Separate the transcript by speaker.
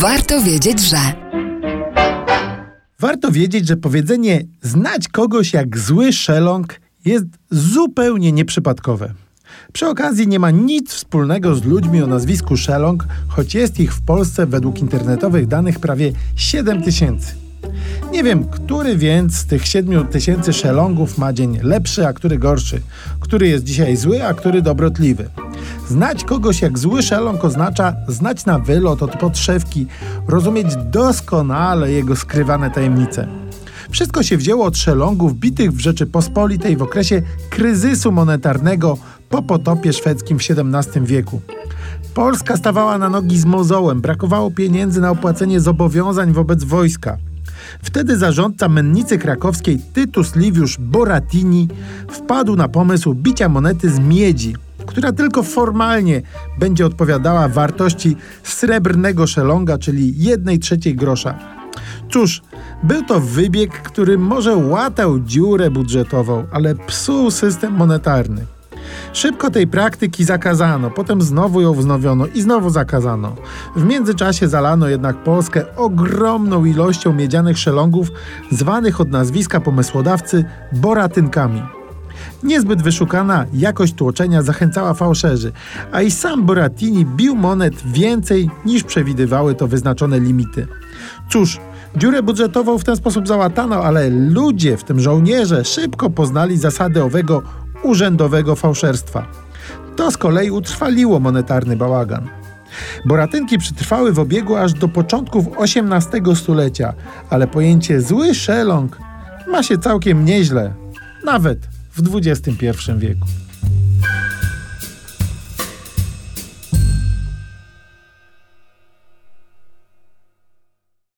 Speaker 1: Warto wiedzieć, że.
Speaker 2: Warto wiedzieć, że powiedzenie znać kogoś jak zły szelong jest zupełnie nieprzypadkowe. Przy okazji nie ma nic wspólnego z ludźmi o nazwisku Szelong, choć jest ich w Polsce według internetowych danych prawie 7 tysięcy. Nie wiem, który więc z tych 7 tysięcy szelongów ma dzień lepszy, a który gorszy, który jest dzisiaj zły, a który dobrotliwy. Znać kogoś jak zły szelong oznacza znać na wylot od podszewki, rozumieć doskonale jego skrywane tajemnice. Wszystko się wzięło od szelongów bitych w Rzeczypospolitej w okresie kryzysu monetarnego po potopie szwedzkim w XVII wieku. Polska stawała na nogi z mozołem, brakowało pieniędzy na opłacenie zobowiązań wobec wojska. Wtedy zarządca mennicy krakowskiej Tytus Liviusz Boratini wpadł na pomysł bicia monety z miedzi, która tylko formalnie będzie odpowiadała wartości srebrnego szelonga, czyli jednej trzeciej grosza. Cóż, był to wybieg, który może łatał dziurę budżetową, ale psuł system monetarny. Szybko tej praktyki zakazano, potem znowu ją wznowiono i znowu zakazano. W międzyczasie zalano jednak Polskę ogromną ilością miedzianych szelongów, zwanych od nazwiska pomysłodawcy boratynkami. Niezbyt wyszukana jakość tłoczenia zachęcała fałszerzy, a i sam Boratini bił monet więcej niż przewidywały to wyznaczone limity. Cóż, dziurę budżetową w ten sposób załatano, ale ludzie, w tym żołnierze, szybko poznali zasady owego urzędowego fałszerstwa. To z kolei utrwaliło monetarny bałagan. Boratynki przetrwały w obiegu aż do początków XVIII stulecia, ale pojęcie zły szelong ma się całkiem nieźle, nawet w XXI wieku.